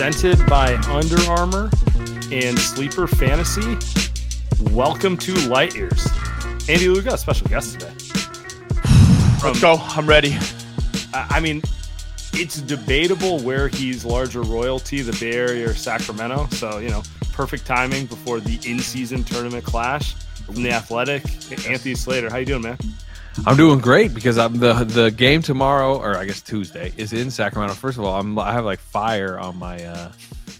Presented by Under Armour and Sleeper Fantasy. Welcome to Light Years. Andy Liu got a special guest today. Let's um, go. I'm ready. I I mean, it's debatable where he's larger royalty, the Bay Area or Sacramento. So, you know, perfect timing before the in-season tournament clash from the Athletic. Anthony Slater, how you doing, man? I'm doing great because I'm the the game tomorrow, or I guess Tuesday, is in Sacramento. First of all, I'm I have like fire on my uh,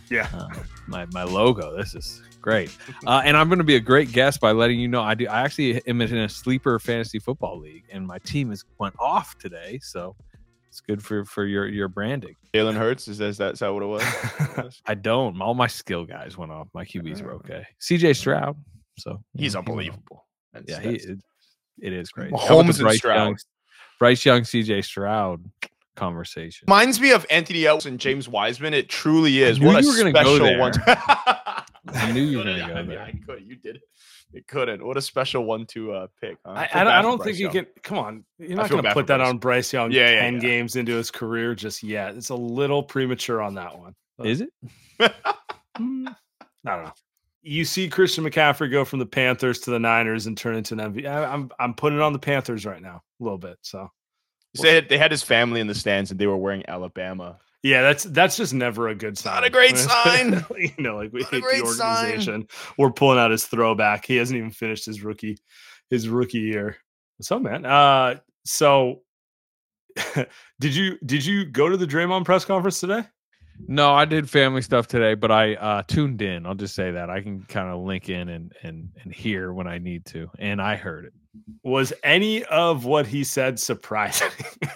Yeah. uh my my logo. This is great, uh, and I'm going to be a great guest by letting you know I do. I actually am in a sleeper fantasy football league, and my team is went off today, so it's good for for your your branding. Jalen Hurts. Is that, is that, is that what it was? I don't. All my skill guys went off. My QBs were okay. CJ Stroud, so He's you know, he went off. unbelievable. That's- Yeah, he that's- it, it is great. Mahomes How about the and Bryce Stroud. Young, Bryce Young, CJ Stroud conversation. reminds me of Anthony Ellis and James Wiseman. It truly is. What a you were gonna go special there. one. I knew you were gonna go I mean, there. I could. You did it. It couldn't. What a special one to uh, pick. huh? I, I don't, I don't Bryce think you can. Come on, you're not going to put that Bryce. on Bryce Young Yeah, yeah, ten yeah. games into his career just yet. It's a little premature on that one. But, Is it? mm, I don't know. You see Christian McCaffrey go from the Panthers to the Niners and turn into an MVP. I, am I'm putting it on the Panthers right now a little bit. So They had, they had his family in the stands and they were wearing Alabama. yeah, that's that's just never a good sign. not a great sign. you know, like we Not hate the great sign. organization. We're pulling out his throwback. He hasn't even finished his rookie his rookie year. What's up, man? Uh, so did you did you go to the Draymond press conference today? No, I did family stuff today, but I uh, tuned in. I'll just say that I can kind of link in and and and hear when I need to, and I heard it. Was any of what he said surprising?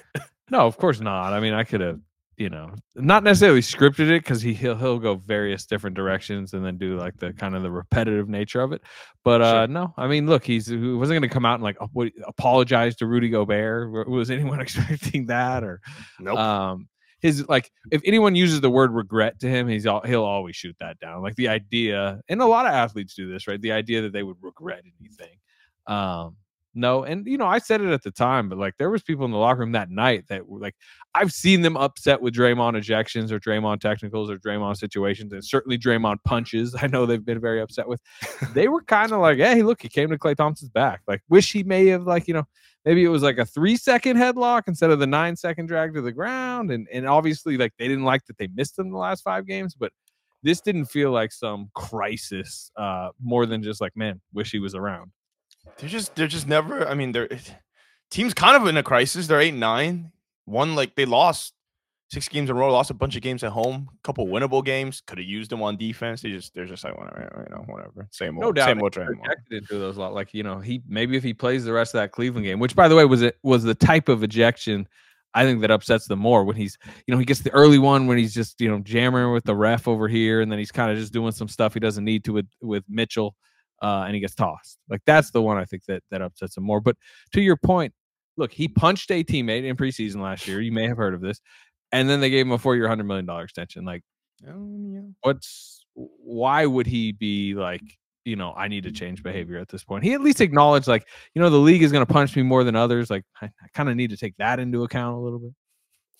No, of course not. I mean, I could have, you know, not necessarily scripted it because he he'll he'll go various different directions and then do like the kind of the repetitive nature of it. But uh no, I mean, look, he's he wasn't going to come out and like apologize to Rudy Gobert. Was anyone expecting that or nope. um his like if anyone uses the word regret to him he's all, he'll always shoot that down. Like the idea and a lot of athletes do this right? The idea that they would regret anything. Um no and you know i said it at the time but like there was people in the locker room that night that were like i've seen them upset with Draymond ejections or Draymond technicals or Draymond situations and certainly Draymond punches i know they've been very upset with they were kind of like hey look he came to Klay Thompson's back like wish he may have like you know maybe it was like a three second headlock instead of the nine second drag to the ground. And and obviously like they didn't like that they missed them the last five games, but this didn't feel like some crisis, uh, more than just like, man, wish he was around. They're just they're just never. I mean, they're teams kind of in a crisis. They're eight nine. One like they lost six games in a row. Lost a bunch of games at home. A couple winnable games. Could have used them on defense. They just they're just like whatever, you know, whatever. Same No doubt same old Ejected into those lot like you know he maybe if he plays the rest of that Cleveland game, which by the way was it was the type of ejection I think that upsets them more when he's you know he gets the early one when he's just you know jamming with the ref over here and then he's kind of just doing some stuff he doesn't need to with with Mitchell uh, and he gets tossed like that's the one I think that that upsets him more. But to your point, look, he punched a teammate in preseason last year. You may have heard of this, and then they gave him a four year, hundred million dollar extension. Like Um, yeah. what's why would he be like you know, I need to change behavior at this point. He at least acknowledged, like, you know, the league is going to punch me more than others. Like, I, I kind of need to take that into account a little bit.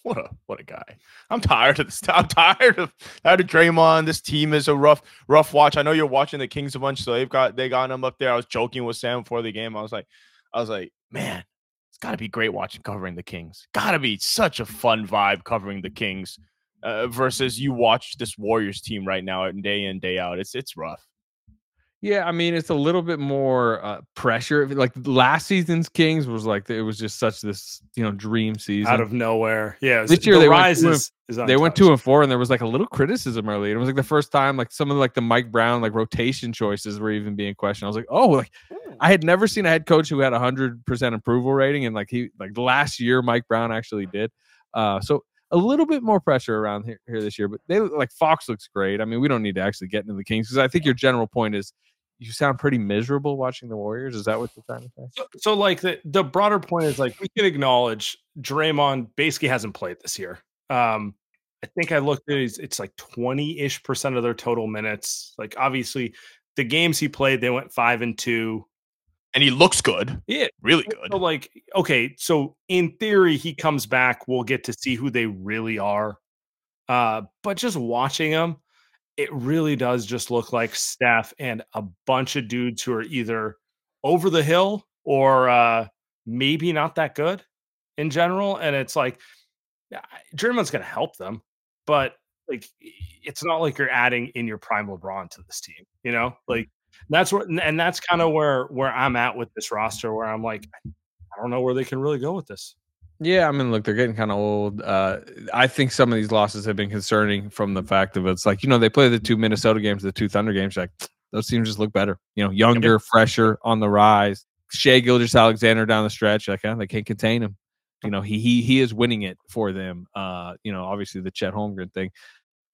What a what a guy! I'm tired of this. I'm tired of tired of Draymond. This team is a rough rough watch. I know you're watching the Kings a bunch, so they've got they got him up there. I was joking with Sam before the game. I was like, I was like, man, it's got to be great watching covering the Kings. Got to be such a fun vibe covering the Kings uh, versus you watch this Warriors team right now day in day out. It's it's rough. Yeah, I mean it's a little bit more uh, pressure. Like last season's Kings was like it was just such this you know dream season out of nowhere. Yeah, was, this year the they went is, is they went two and four, and there was like a little criticism early. It was like the first time like some of like the Mike Brown like rotation choices were even being questioned. I was like, oh, like I had never seen a head coach who had a hundred percent approval rating, and like he like last year Mike Brown actually did. Uh, so a little bit more pressure around here, here this year, but they like Fox looks great. I mean, we don't need to actually get into the Kings because I think your general point is you sound pretty miserable watching the Warriors. Is that what you're trying to say? So, so, like the the broader point is like we can acknowledge Draymond basically hasn't played this year. Um, I think I looked at it, it's like 20 ish percent of their total minutes. Like obviously the games he played, they went five and two. And he looks good. Yeah. Really good. So like, okay, so in theory, he comes back, we'll get to see who they really are. Uh, but just watching him, it really does just look like Steph and a bunch of dudes who are either over the hill or uh, maybe not that good in general. And it's like Draymond's going to help them, but like it's not like you're adding in your prime LeBron to this team, you know? Mm. Like that's what, and that's kind of where where I'm at with this roster, where I'm like, I don't know where they can really go with this. Yeah, I mean, look, they're getting kind of old. Uh, I think some of these losses have been concerning from the fact of it's like you know they play the two Minnesota games, the two Thunder games. Like those teams just look better. You know, younger, fresher, on the rise. Shai Gilgeous-Alexander down the stretch, like they can't contain him. You know, he he he is winning it for them. Uh, you know, obviously the Chet Holmgren thing,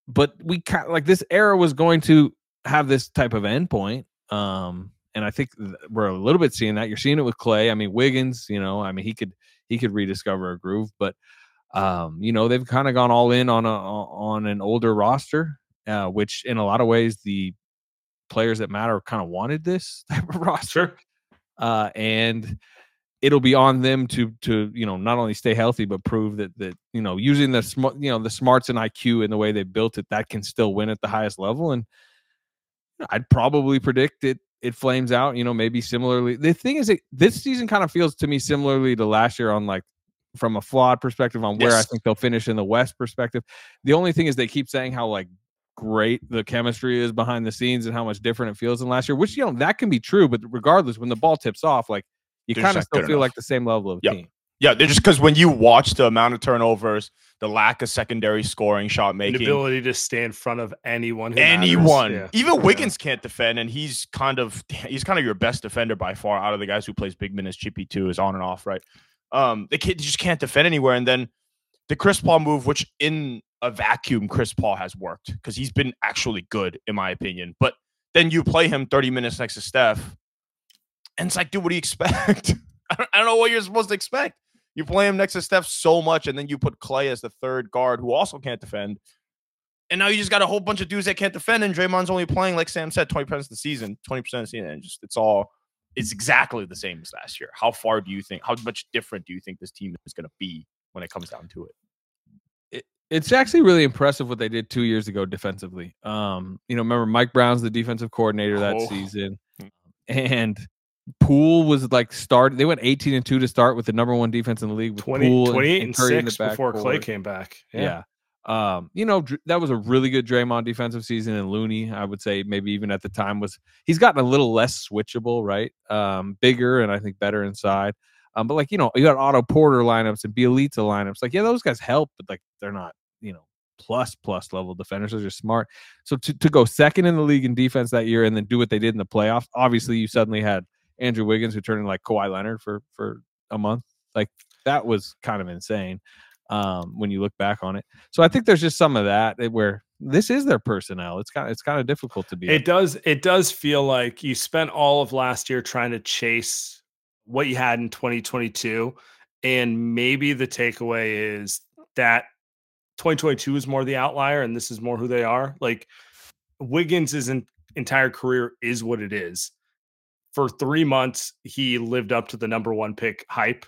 but we kind of like this era was going to have this type of endpoint. Um, and I think we're a little bit seeing that. You're seeing it with Klay. I mean, Wiggins. You know, I mean, he could he could rediscover a groove. But um, you know, they've kind of gone all in on a on an older roster, uh, which in a lot of ways the players that matter kind of wanted this type of roster. Uh, and it'll be on them to to you know not only stay healthy but prove that that you know using the smart you know the smarts and IQ and the way they built it that can still win at the highest level and I'd probably predict it it flames out, you know, maybe similarly. The thing is, it, this season kind of feels to me similarly to last year on like from a flawed perspective on where yes. I think they'll finish in the West perspective. The only thing is they keep saying how like great the chemistry is behind the scenes and how much different it feels than last year, which you know that can be true, but regardless, when the ball tips off, like you kind of still feel enough. like the same level of yep. team. Yeah, they're just because when you watch the amount of turnovers, the lack of secondary scoring, shot making, the ability to stay in front of anyone, anyone, yeah. even Wiggins yeah. can't defend, and he's kind of he's kind of your best defender by far out of the guys who plays big minutes. Chippy too is on and off, right? Um, they, can't, they just can't defend anywhere, and then the Chris Paul move, which in a vacuum, Chris Paul has worked because he's been actually good in my opinion, but then you play him 30 minutes next to Steph, and it's like, dude, what do you expect? I don't know what you're supposed to expect. You play him next to Steph so much, and then you put Klay as the third guard who also can't defend. And now you just got a whole bunch of dudes that can't defend, and Draymond's only playing, like Sam said, 20% of the season, 20% of the season. And just it's all it's exactly the same as last year. How far do you think, how much different do you think this team is gonna be when it comes down to it? it's actually really impressive what they did two years ago defensively. Um, you know, remember Mike Brown's the defensive coordinator that oh. season, and Poole was like started. They went 18 and 2 to start with the number one defense in the league with 20, Poole 28 and, and 6 before Klay came back. Yeah. yeah. Um, you know, that was a really good Draymond defensive season. And Looney, I would say maybe even at the time was he's gotten a little less switchable, right? Um, bigger and I think better inside. Um, but like, you know, you got Otto Porter lineups and Bjelica lineups. Like, yeah, those guys help, but like they're not, you know, plus plus level defenders. Those are smart. So to, to go second in the league in defense that year and then do what they did in the playoffs, obviously you suddenly had – Andrew Wiggins, who turned into like Kawhi Leonard for for a month. Like that was kind of insane um, when you look back on it. So I think there's just some of that eh, where this is their personnel. It's kind of it's kind of difficult to be. It does it does feel like you spent all of last year trying to chase what you had in 2022, and maybe the takeaway is that 2022 is more the outlier, and this is more who they are. Like Wiggins entire career is what it is. For three months, he lived up to the number one pick hype,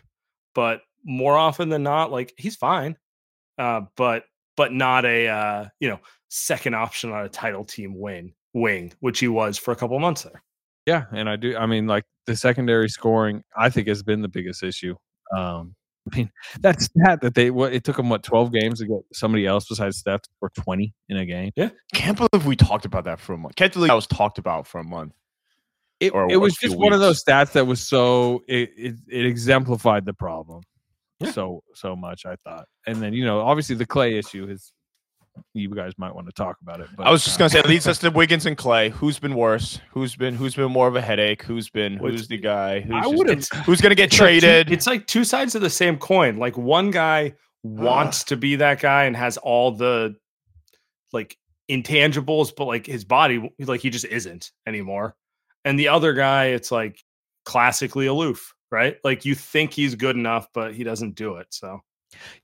but more often than not, like he's fine, uh, but but not a uh, you know second option on a title team win wing, which he was for a couple months there. Yeah, and I do. I mean, like the secondary scoring, I think has been the biggest issue. Um, I mean, that's that stat that they what it took them what twelve games to get somebody else besides Steph for twenty in a game. Yeah, can't believe we talked about that for a month. Can't believe that was talked about for a month. It, it was just one of those stats that was so it, it, it exemplified the problem yeah. so so much. I thought, and then you know, obviously the Klay issue is you guys might want to talk about it. But I was just gonna say it leads us to Wiggins and Klay. Who's been worse? Who's been who's been more of a headache? Who's been who's the guy? Who's, just, who's gonna get it's traded? Like two, it's like two sides of the same coin. Like one guy wants uh. to be that guy and has all the like intangibles, but like his body, like he just isn't anymore. And the other guy, it's like classically aloof, right? Like you think he's good enough, but he doesn't do it. So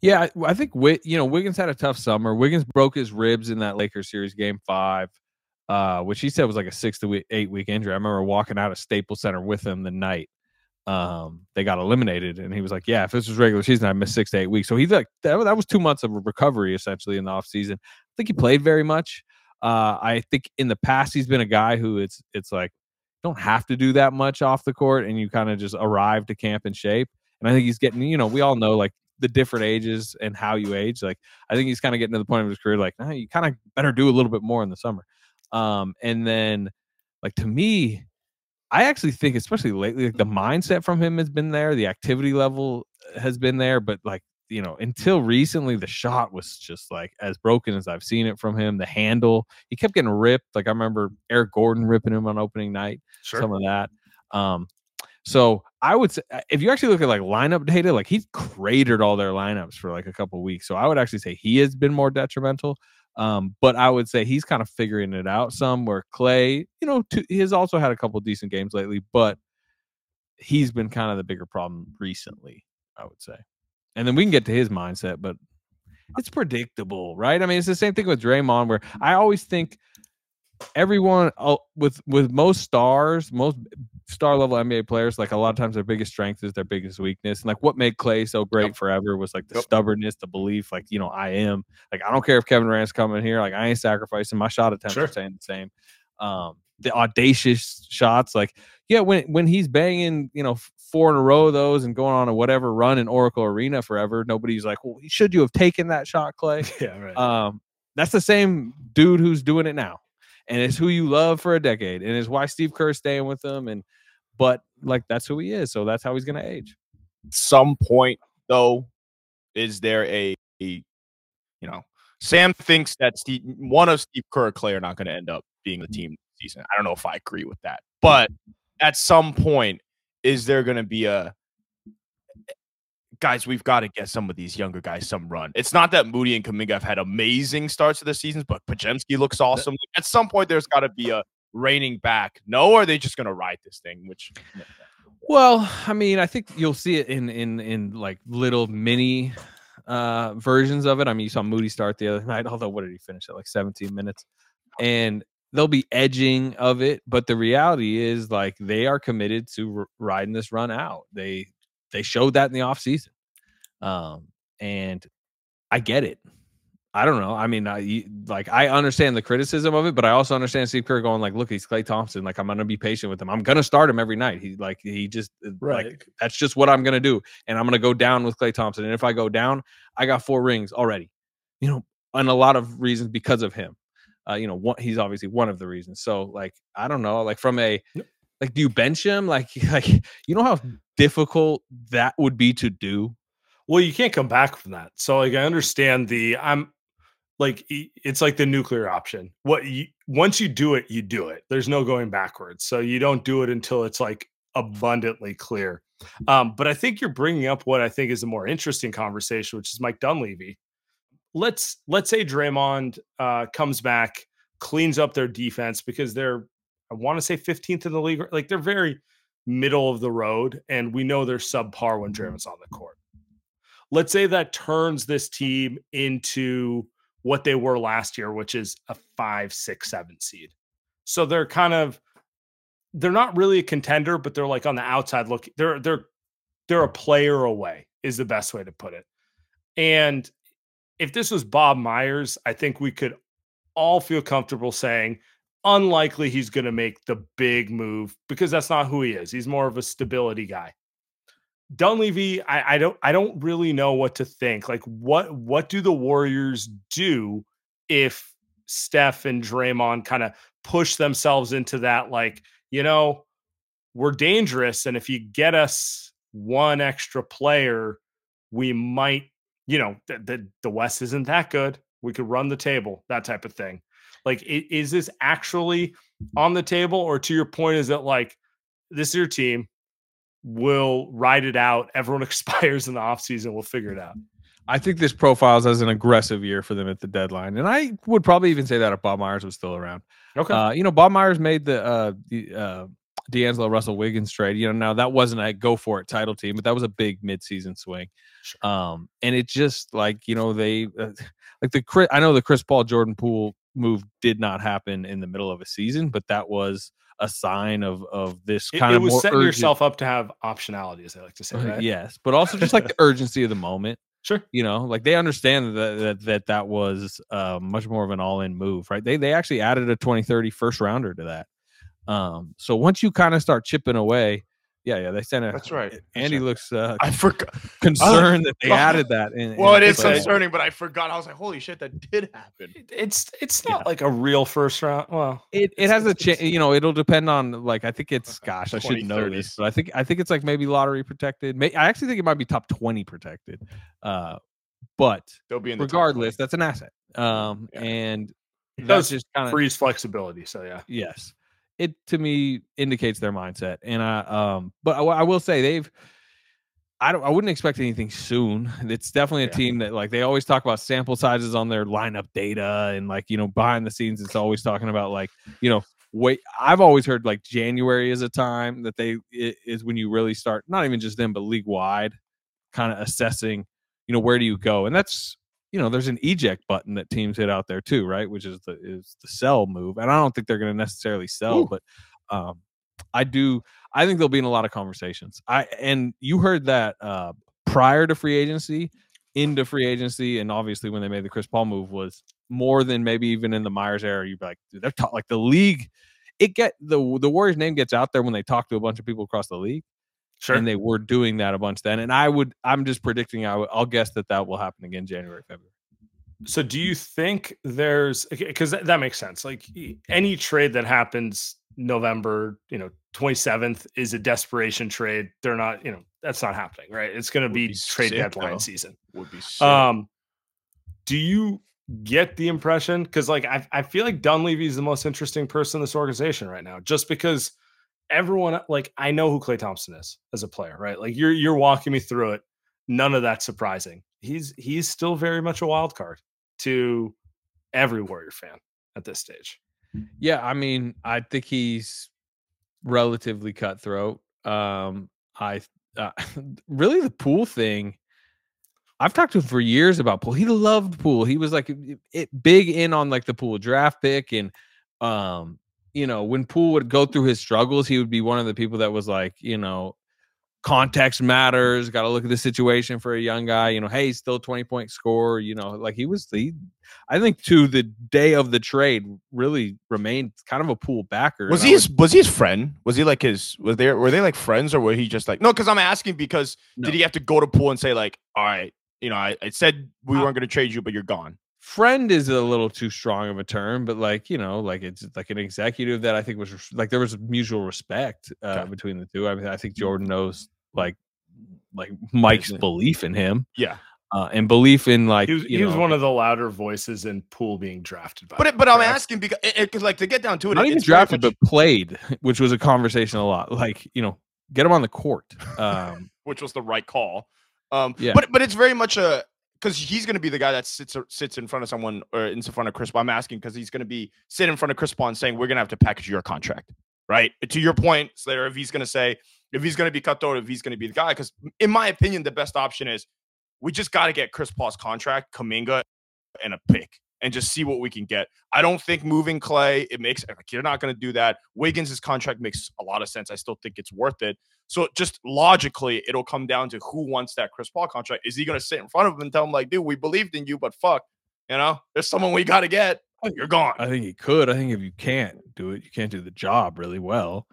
yeah, I, think you know Wiggins had a tough summer. Wiggins broke his ribs in that Lakers series game five, uh, which he said was like a six to eight week injury. I remember walking out of Staples Center with him the night um, they got eliminated, and he was like, "Yeah, if this was regular season, I missed six to eight weeks." So he's like, that, that was two months of recovery essentially in the offseason. I think he played very much. Uh, I think in the past he's been a guy who it's it's like don't have to do that much off the court, and you kind of just arrive to camp in shape. And I think he's getting, you know, we all know like the different ages and how you age. Like I think he's kind of getting to the point of his career, like nah, you kind of better do a little bit more in the summer. Um, and then like to me, I actually think, especially lately, like the mindset from him has been there, the activity level has been there, but like you know, until recently, the shot was just like as broken as I've seen it from him. The handle, he kept getting ripped. Like I remember Eric Gordon ripping him on opening night. Sure. Some of that. Um, so I would say uh, if you actually look at like lineup data, like he's cratered all their lineups for like a couple weeks. So I would actually say he has been more detrimental. Um, but I would say he's kind of figuring it out some. Where Klay, you know, t- he has also had a couple decent games lately, but he's been kind of the bigger problem recently. I would say, and then we can get to his mindset, but it's predictable, right? I mean, it's the same thing with Draymond, where I always think everyone oh, with with most stars, most star level NBA players, like a lot of times their biggest strength is their biggest weakness. And like what made Klay so great yep. forever was like the yep. stubbornness, the belief, like, you know, I am. Like, I don't care if Kevin Durant's coming here, like I ain't sacrificing my shot attempts sure. are staying the same. Um, the audacious shots, like, yeah, when when he's banging, you know, four in a row of those and going on a whatever run in Oracle Arena forever, nobody's like, Well, should you have taken that shot, Klay? Yeah, right. Um, that's the same dude who's doing it now and it's who you love for a decade, and it's why Steve Kerr's staying with them. And but like that's who he is, so that's how he's gonna age. Some point though, is there a, a you know, Sam thinks that Steve, one of Steve Kerr or Klay are not going to end up being the team season. I don't know if I agree with that, but at some point, is there going to be a guys, we've got to get some of these younger guys some run. It's not that Moody and Kuminga have had amazing starts to the seasons, but Podziemski looks awesome. At some point, there's got to be a reining back. No, or are they just going to ride this thing? Which, well, I mean, I think you'll see it in in in like little mini uh versions of it. I mean, you saw Moody start the other night. Although, what did he finish at like 17 minutes? And they'll be edging of it, but the reality is like they are committed to r- riding this run out. They they showed that in the offseason. Um, and I get it. I don't know. I mean, I like I understand the criticism of it, but I also understand Steve Kerr going like, "Look, he's Klay Thompson. Like, I'm gonna be patient with him. I'm gonna start him every night. He like he just uh, right. like that's just what I'm gonna do, and I'm gonna go down with Klay Thompson. And if I go down, I got four rings already. You know, and a lot of reasons because of him. Uh, you know, one, he's obviously one of the reasons. So, like, I don't know. Like, from a like, do you bench him? Like, like you know how difficult that would be to do. Well, you can't come back from that. So like I understand the I'm like it's like the nuclear option. What you once you do it, you do it. There's no going backwards. So you don't do it until it's like abundantly clear. Um, but I think you're bringing up what I think is a more interesting conversation, which is Mike Dunleavy. Let's let's say Draymond uh, comes back, cleans up their defense because they're I want to say 15th in the league. Like they're very middle of the road, and we know they're subpar when Draymond's on the court. Let's say that turns this team into what they were last year, which is a five, six, seven seed. So they're kind of they're not really a contender, but they're like on the outside look. They're they're they're a player away is the best way to put it. And if this was Bob Myers, I think we could all feel comfortable saying unlikely he's going to make the big move because that's not who he is. He's more of a stability guy. Dunleavy, I, I don't I don't really know what to think. Like what what do the Warriors do if Steph and Draymond kind of push themselves into that like, you know, we're dangerous and if you get us one extra player, we might, you know, the the, the West isn't that good. We could run the table, that type of thing. Like, is this actually on the table? Or to your point, is it like this is your team? We'll ride it out. Everyone expires in the offseason. We'll figure it out. I think this profiles as an aggressive year for them at the deadline, and I would probably even say that if Bob Myers was still around. Okay, uh, you know, Bob Myers made the uh, the uh, D'Angelo Russell Wiggins trade. You know, now that wasn't a go for it title team, but that was a big midseason swing. Sure. Um, and it just like you know they uh, like the Chris. I know the Chris Paul Jordan Poole move did not happen in the middle of a season, but that was a sign of of this kind it, of it was setting urgent, yourself up to have optionality, as I like to say. Right? yes, but also just like the urgency of the moment. Sure. You know, like they understand that that that, that was uh, much more of an all in move, right? They they actually added a 2030 first rounder to that. Um, so once you kind of start chipping away, yeah, yeah, they sent it. That's right. Andy looks uh, I forgot. concerned that they added that. In, Well, in it is play. concerning, but I forgot. I was like, "Holy shit, that did happen." It's it's not like a real first round. Well, It it has a chance. You know, it'll depend on like I think it's gosh, I should know this, but I think I think it's like maybe lottery protected. May, I actually think it might be top twenty protected. Uh, but They'll be in regardless, that's an asset. Um, Yeah. and It that's does just kind of freeze flexibility. So yeah, yes it to me indicates their mindset and i um but I, I will say they've i don't i wouldn't expect anything soon it's definitely a Yeah. team that like they always talk about sample sizes on their lineup data and like you know behind the scenes it's always talking about like you know wait i've always heard like january is a time that they is when you really start not even just them but league wide kind of assessing you know where do you go and that's you know there's an eject button that teams hit out there too right? Which is the is the sell move and i don't think they're going to necessarily sell Ooh. but um i do i think they'll be in a lot of conversations. I and you heard that uh prior to free agency into free agency and obviously when they made the chris paul move was more than maybe even in the myers era you'd be like dude, they're ta- like the league it get the the warriors name gets out there when they talk to a bunch of people across the league sure. and they were doing that a bunch then and i would i'm just predicting I would, i'll guess that that will happen again january february So do you think there's because that, that makes sense? Like any trade that happens November, you know, 27th is a desperation trade. They're not, you know, that's not happening, right? It's going to be be trade sick, deadline though. season. would be sick. Um, do you get the impression? Because like I, I feel like Dunleavy is the most interesting person in this organization right now, just because everyone like I know who Klay Thompson is as a player, right? Like you're you're walking me through it. None of that's surprising. He's he's still very much a wild card to every Warrior fan at this stage. Yeah, I mean, I think he's relatively cutthroat. Um, I uh, really the Poole thing. I've talked to him for years about Poole. He loved Poole. He was like it, big in on like the Poole draft pick, and um, you know, when Poole would go through his struggles, he would be one of the people that was like, you know, context matters. Got to look at the situation for a young guy. You know, hey, still twenty point score. You know, like he was the I think to the day of the trade really remained kind of a Poole backer. was he his was he his friend? Was he like his was there were they like friends or were he just like no? Because I'm asking because No. did he have to go to Poole and say like, all right, you know, I, I said we weren't going to trade you, but you're gone. Friend is a little too strong of a term, but like you know, like it's like an executive that I think was like there was mutual respect uh, Okay. between the two. I mean, I think Jordan knows like like Mike's belief in him Yeah, uh, and belief in like He was, you he was know, one of the louder voices in Poole being drafted by. but it, but I'm asking because it, it, like to get down to it, not it- even it's drafted much- but played, which was a conversation a lot. Like you know, get him on the court. Um, which was the right call. Um, Yeah. but but it's very much a because he's going to be the guy that sits sits in front of someone or in front of Chris. I'm asking because he's going to be sitting in front of Chris Paul and saying we're going to have to package your contract, right? To your point, Slater, if he's going to say if he's going to be cutthroat, if he's going to be the guy, because in my opinion, the best option is we just got to get Chris Paul's contract, Kuminga, and a pick. And just see what we can get. I don't think moving Klay, it makes like you're not going to do that. Wiggins' contract makes a lot of sense. I still think it's worth it. So just logically, it'll come down to who wants that Chris Paul contract. Is he going to sit in front of him and tell him like, dude, we believed in you, but fuck, you know, there's someone we got to get. You're gone. I think he could. I think if you can't do it, you can't do the job really well.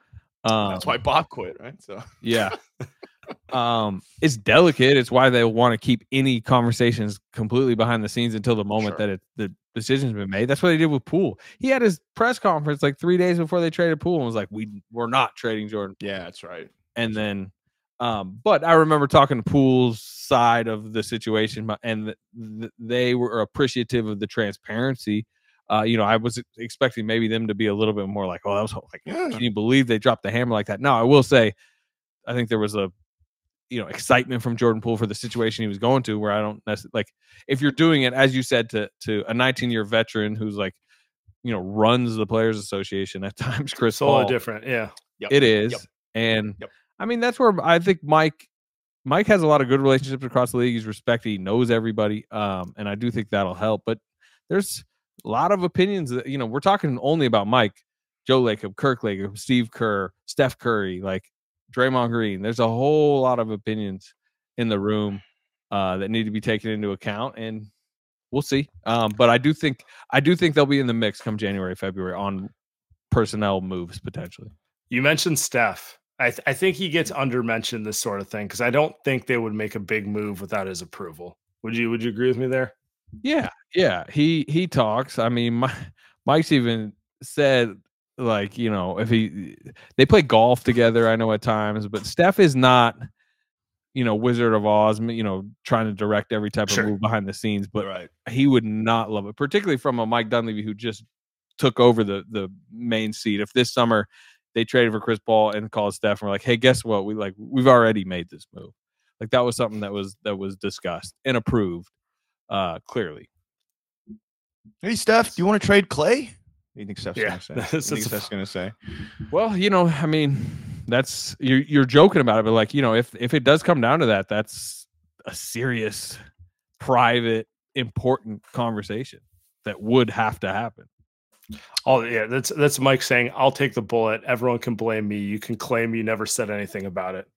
Um, That's why Bob quit, right? So yeah. um, it's delicate. It's why they want to keep any conversations completely behind the scenes until the moment Sure. that it, the decision's been made. That's what they did with Poole. He had his press conference like three days before they traded Poole and was like, "We we're not trading Jordan." yeah, that's right. And then, um, but I remember talking to Poole's side of the situation, and th- th- they were appreciative of the transparency. Uh, you know, I was expecting maybe them to be a little bit more like, "Oh, that was like, Yeah. can you believe they dropped the hammer like that?" No, I will say, I think there was a, you know, excitement from Jordan Poole for the situation he was going to. Where I don't necessarily like if you're doing it as you said to to a 19 year veteran who's like, you know, runs the Players Association at times. Chris It's a little Paul, different. Yeah. Yep. it is, Yep. and Yep. I mean that's where I think Mike Mike has a lot of good relationships across the league. He's respected. He knows everybody, um, and I do think that'll help. But there's a lot of opinions. That, you know, we're talking only about Mike, Joe Lacob, Kirk Lacob, Steve Kerr, Steph Curry, like Draymond Green. There's a whole lot of opinions in the room uh, that need to be taken into account, and we'll see. Um, but I do think I do think they'll be in the mix come January, February on personnel moves potentially. You mentioned Steph. I, th- I think he gets undermentioned this sort of thing because I don't think they would make a big move without his approval. Would you Would you agree with me there? Yeah, yeah. He he talks. I mean, my, Mike's even said like you know if he they play golf together. I know at times, but Steph is not you know Wizard of Oz. You know trying to direct every type Sure. of move behind the scenes, but right. he would not love it, particularly from a Mike Dunleavy who just took over the the main seat. If this summer they traded for Chris Paul and called Steph and were like, "Hey, guess what? We like we've already made this move." Like that was something that was that was discussed and approved uh clearly. Hey, Steph, do you want to trade Klay? What do you think Steph's Yeah, gonna say? that's- What do you think that's a Steph's gonna say? Well, you know, I mean, that's you're you're joking about it, but like, you know, if if it does come down to that, that's a serious, private, important conversation that would have to happen. Oh yeah, that's that's Mike saying, "I'll take the bullet. Everyone can blame me. You can claim you never said anything about it."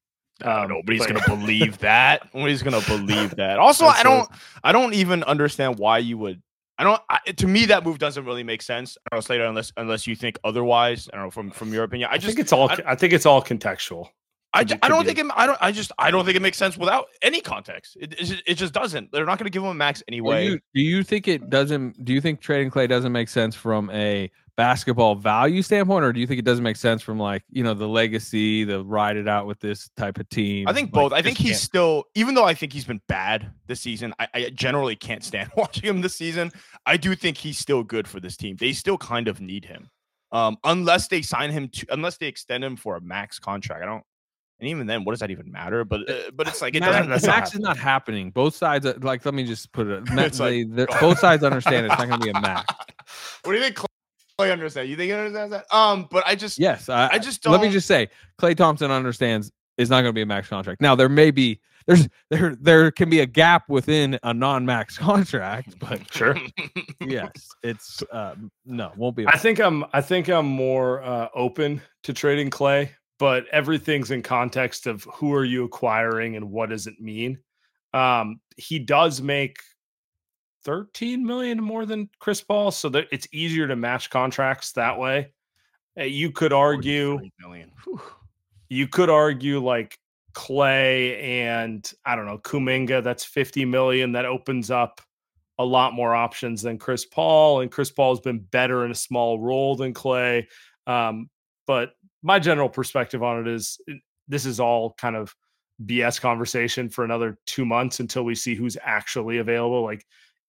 Um, Nobody's but- gonna believe that. Nobody's gonna believe that. Also, I That's a- don't. I don't even understand why you would. I don't. I, to me, that move doesn't really make sense. I don't know, Slater, unless unless you think otherwise. I don't know from from your opinion. I I, just. think it's all. I- I, think it's all contextual. I, be- I don't think it. I don't. I just. I don't think it makes sense without any context. It it just, it just doesn't. They're not going to give him a max Do anyway. you, do you think it doesn't? Do you think trading Klay doesn't make sense from a basketball value standpoint, or do you think it doesn't make sense from like you know the legacy, the ride it out with this type of team? I think Like, both. I think he's can't- still, even though I think he's been bad this season, I, I generally can't stand watching him this season. I do think he's still good for this team. They still kind of need him, um, unless they sign him to, unless they extend him for a max contract. I don't, and even then, what does that even matter? But uh, but it's like it Max, doesn't. that's it's not max is not happening. Both sides, are- like, let me just put it. It's like- they- they're- both sides understand it's not going to be a max. what do you think? Klay understand? You think he understands that? Um, but I just Yes, I, I just let me just say, Klay Thompson understands it's not going to be a max contract. Now there may be there's there there can be a gap within a non-max contract, but Sure. yes, it's um, no, won't be. a I think I'm. I think I'm more uh, open to trading Klay, but everything's in context of who are you acquiring and what does it mean. Um, he does make 13 million more than Chris Paul, so that it's easier to match contracts that way. Uh, You could argue. 43 million. You could argue like Klay and I don't know Kuminga. That's fifty million. That opens up a lot more options than Chris Paul, and Chris Paul has been better in a small role than Klay. Um, but my general perspective on it is this is all kind of BS conversation for another two months until we see who's actually available. Like,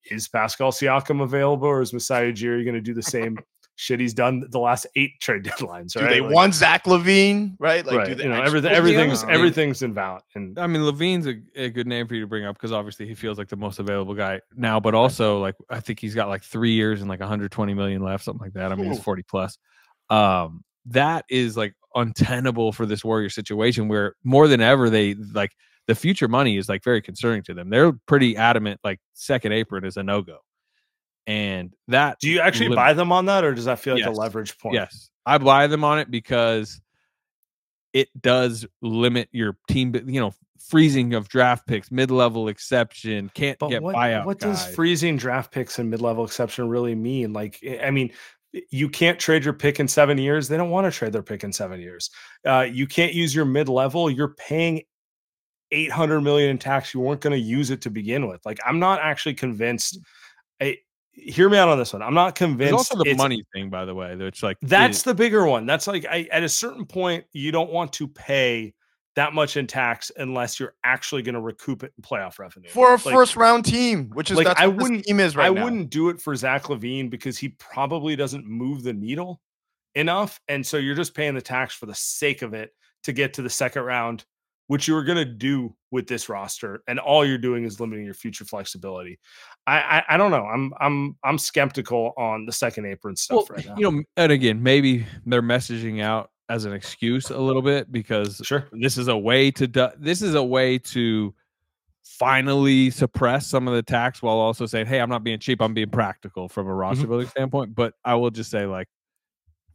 is Pascal Siakam available, or is Masai Ujiri going to do the same shit he's done the last eight trade deadlines? Do they Like- want Zach LaVine? Right? Like, do right. they You know, everything, everything's other- everything's invalid. And I mean, LaVine's a, a good name for you to bring up because obviously he feels like the most available guy now, but also like I think he's got like three years and like 120 million left, something like that. I mean, he's 40 plus. Um, that is like untenable for this Warrior situation where more than ever they like the future money is like very concerning to them. They're pretty adamant, like second apron is a no go. and that Do you actually lim- buy them on that, or does that feel like Yes. a leverage point? Yes, I buy them on it because it does limit your team. You know, freezing of draft picks, mid-level exception, can't But get what, buyout. what does freezing draft picks and mid-level exception really mean? Like, I- I mean, you can't trade your pick in seven years. They don't want to trade their pick in seven years. Uh, you can't use your mid-level. You're paying 800 million in tax. You weren't going to use it to begin with. Like, I'm not actually convinced. Mm. I hear me out on this one. I'm not There's convinced. also the money thing, by the way. That's like That's it- the bigger one. That's like I, at a certain point, you don't want to pay that much in tax unless you're actually going to recoup it in playoff revenue for a Like, first round team, which is like, that's I wouldn't- team is right I now. wouldn't do it for Zach LaVine because he probably doesn't move the needle enough, and so you're just paying the tax for the sake of it to get to the second round, which you were going to do with this roster, and all you're doing is limiting your future flexibility. I I, I don't know. I'm I'm I'm skeptical on the second apron stuff well, right now. you know, and again, maybe they're messaging out as an excuse a little bit because sure. this is a way to this is a way to finally suppress some of the tax while also saying, "Hey, I'm not being cheap. I'm being practical from a roster Mm-hmm. building standpoint." But I will just say, like,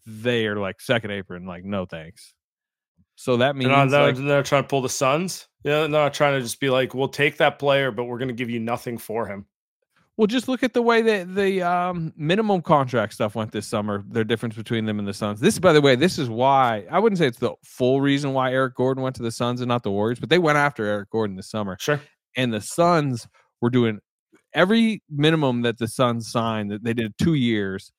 they are like second apron, like, no thanks. So that means They're not, they're, like, they're trying to pull the Suns. Yeah, they're not trying to just be like, we'll take that player, but we're going to give you nothing for him. Well, just look at the way that the um, minimum contract stuff went this summer. The difference between them and the Suns. This, by the way, this is why I wouldn't say it's the full reason why Eric Gordon went to the Suns and not the Warriors, but they went after Eric Gordon this summer, Sure. and the Suns were doing every minimum that the Suns signed. That they did two years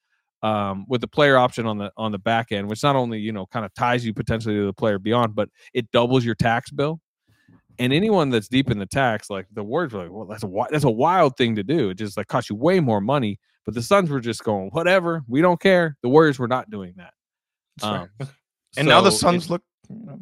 um, with the player option on the on the back end, which not only you know kind of ties you potentially to the player beyond, but it doubles your tax bill. And anyone that's deep in the tax, like the Warriors were like, well, that's a that's a wild thing to do. It just like costs you way more money. But the Suns were just going, whatever, we don't care. The Warriors were not doing that. Um, and now the so it- Suns look. you know,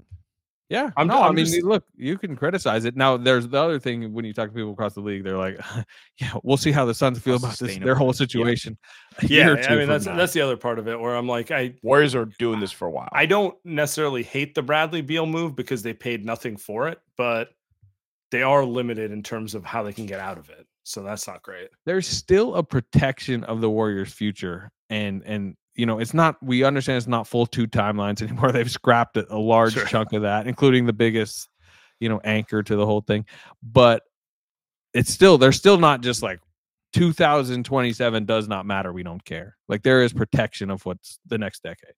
yeah, I'm- no, I I'm mean, just- look, you can criticize it. Now, there's the other thing when you talk to people across the league, they're like, "Yeah, we'll see how the Suns feel about this, their whole it is. Yeah. situation." Yeah, I mean that's now." that's the other part of it where I'm like, I Warriors are doing this for a while. I don't necessarily hate the Bradley Beal move because they paid nothing for it, but they are limited in terms of how they can get out of it. So that's not great. there's still a protection of the Warriors' future, and and you know, it's not. We understand it's not full two timelines anymore. They've scrapped a, a large Sure. chunk of that, including the biggest, you know, anchor to the whole thing. But it's still they're still not just like 2027 does not matter. We don't care. Like there is protection of what's the next decade.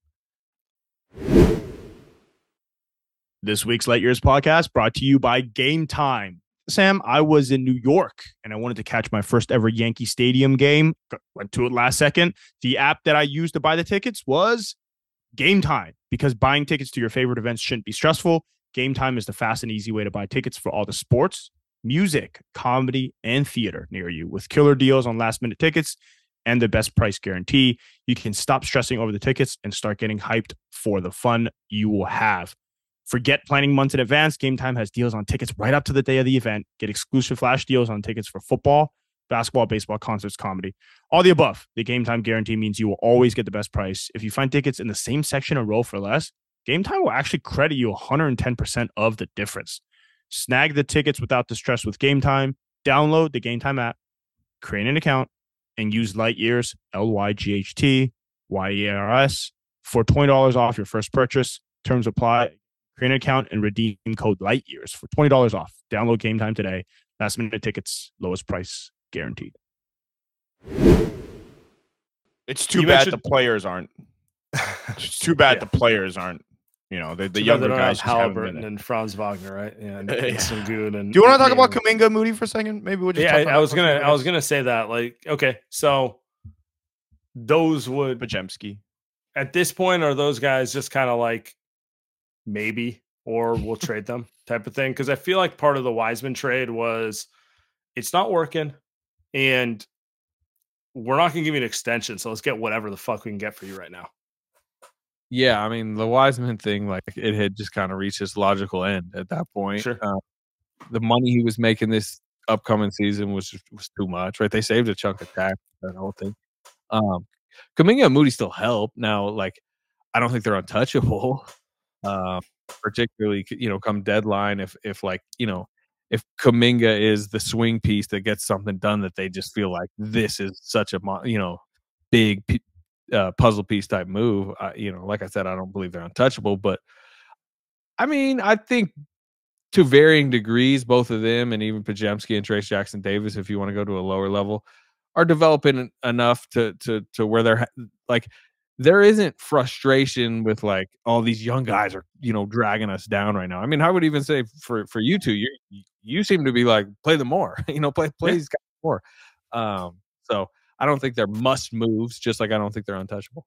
This week's Light Years podcast brought to you by Game Time. Sam, I was in New York and I wanted to catch my first ever Yankee Stadium game. Went to it last second. The app that I used to buy the tickets was Game Time because buying tickets to your favorite events shouldn't be stressful. Game Time is the fast and easy way to buy tickets for all the sports, music, comedy, and theater near you with killer deals on last minute tickets and the best price guarantee. You can stop stressing over the tickets and start getting hyped for the fun you will have. Forget planning months in advance. Game Time has deals on tickets right up to the day of the event. Get exclusive flash deals on tickets for football, basketball, baseball, concerts, comedy, all the above. The Game Time guarantee means you will always get the best price. If you find tickets in the same section or row for less, Game Time will actually credit you 110% of the difference. Snag the tickets without the stress with Game Time. Download the Game Time app, create an account, and use Light Years L Y G H T Y E R S for $20 off your first purchase. Terms apply. Create an account and redeem code Light Years for $20 off. Download Game Time today. Last minute tickets, lowest price guaranteed. It's too You bad mentioned- the players aren't. It's too bad Yeah. the players aren't. You know, the, the younger guys have just haven't been Halliburton and Franz Wagner, right? Yeah, and, Yeah. and Sengun and Do you want to talk about Name. Kuminga Moody for a second? Maybe we'll just. Yeah, touch I, I was gonna, second. I was gonna say that. Like, okay, so those would Podziemski. at this point are those guys just kind of like maybe or we'll trade them type of thing because I feel like part of the Wiseman trade was it's not working and we're not gonna give you an extension, so let's get whatever the fuck we can get for you right now. Yeah, I mean the Wiseman thing, like it had just kind of reached its logical end at that point. Sure. Uh, the money he was making this upcoming season was just, was too much, right? They saved a chunk of tax that whole thing. Um, Kuminga and Moody still help now. Like I don't think they're untouchable, um, particularly you know come deadline if if like you know if Kuminga is the swing piece that gets something done that they just feel like this is such a you know big uh, puzzle piece type move. Uh, you know, like I said, I don't believe they're untouchable, but I mean, I think to varying degrees, both of them and even Podziemski and Trayce Jackson Davis, if you want to go to a lower level, are developing enough to to to where they're like there isn't frustration with like all these young guys are you know dragging us down right now. I mean, I would even say for for you two, you you seem to be like play them more, you know, play play these guys more. Um, so I don't think they're must moves, just like I don't think they're untouchable.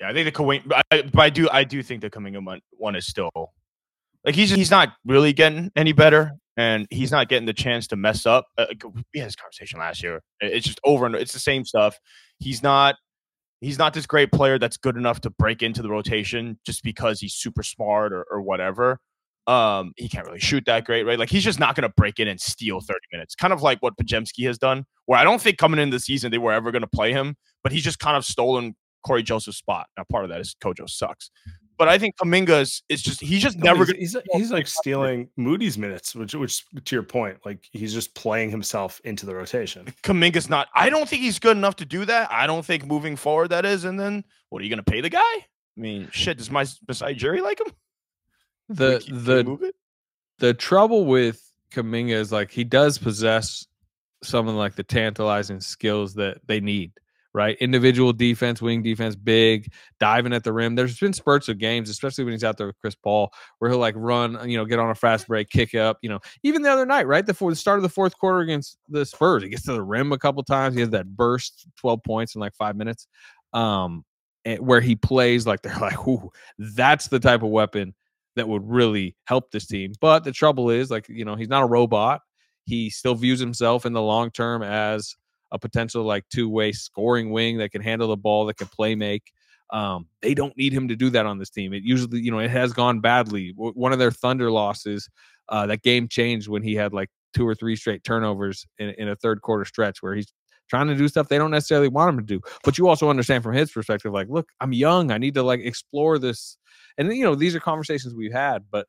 Yeah, I think the Kuwait, but I, but I do I do think the Kuminga one, one is still like he's he's not really getting any better, and he's not getting the chance to mess up. Uh, we had this conversation last year. It's just over and it's the same stuff. He's not he's not this great player that's good enough to break into the rotation just because he's super smart or, or whatever. Um, he can't really shoot that great, right? Like he's just not going to break in and steal 30 minutes. Kind of like what Podziemski has done, where I don't think coming into the season they were ever going to play him, but he's just kind of stolen Cory Joseph's spot. Now, part of that is Kojo sucks, but I think Kuminga's is just he's just no, never. He's, he's, he's like stealing Moody's minutes, which which to your point, like he's just playing himself into the rotation. Kuminga's not. I don't think he's good enough to do that. I don't think moving forward that is. And then what are you going to pay the guy? I mean, shit. Does my beside Jerry like him? The the the trouble with Kuminga is like he does possess some of like the tantalizing skills that they need right? Individual defense, wing defense, big, diving at the rim. There's been spurts of games, especially when he's out there with Chris Paul, where he'll like run, you know, get on a fast break, kick up, you know, even the other night, right? Before the start of the fourth quarter against the Spurs, he gets to the rim a couple times. He has that burst, 12 points in like five minutes. Um, where he plays like they're like, ooh, that's the type of weapon that would really help this team. But the trouble is, like, you know, he's not a robot. He still views himself in the long term as a potential like two way scoring wing that can handle the ball, that can play make. Um, they don't need him to do that on this team. It usually, you know, it has gone badly. One of their Thunder losses, uh, that game changed when he had like two or three straight turnovers in, in a third quarter stretch where he's trying to do stuff they don't necessarily want him to do. But you also understand from his perspective, like, look, I'm young. I need to like explore this. And you know, these are conversations we've had, but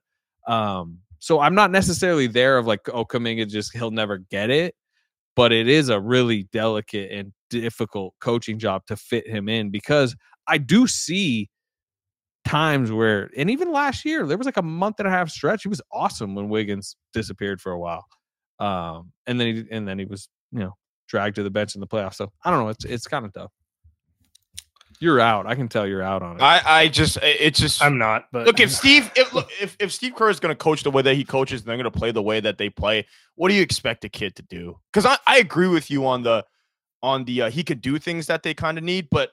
um, so I'm not necessarily there of like, oh, Kuminga just he'll never get it but it is a really delicate and difficult coaching job to fit him in because I do see times where, and even last year, there was like a month and a half stretch. He was awesome when Wiggins disappeared for a while, um, and then he and then he was you know dragged to the bench in the playoffs. So I don't know. It's it's kind of tough. You're out. I can tell you're out on it. I, I just it's just I'm not. But look if Steve if look, if, if Steve Kerr is going to coach the way that he coaches, and they're going to play the way that they play. What do you expect a kid to do? Because I, I agree with you on the on the uh, he could do things that they kind of need, but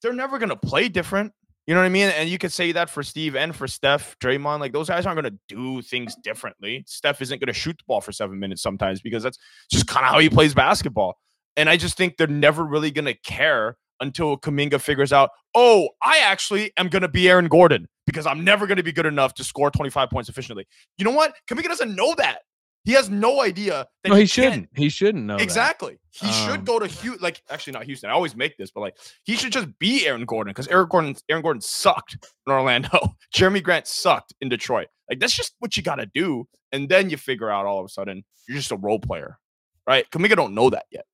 they're never going to play different. You know what I mean? And you could say that for Steve and for Steph, Draymond. Like those guys aren't going to do things differently. Steph isn't going to shoot the ball for seven minutes sometimes because that's just kind of how he plays basketball. And I just think they're never really going to care until Kuminga figures out, oh, I actually am going to be Aaron Gordon because I'm never going to be good enough to score 25 points efficiently. You know what? Kuminga doesn't know that. He has no idea that no, he, he shouldn't. He shouldn't know exactly. That. He um, should go to Houston. Like actually, not Houston. I always make this, but like he should just be Aaron Gordon because Aaron Gordon, Aaron Gordon sucked in Orlando. Jerami Grant sucked in Detroit. Like that's just what you got to do, and then you figure out all of a sudden you're just a role player, right? Kuminga don't know that yet.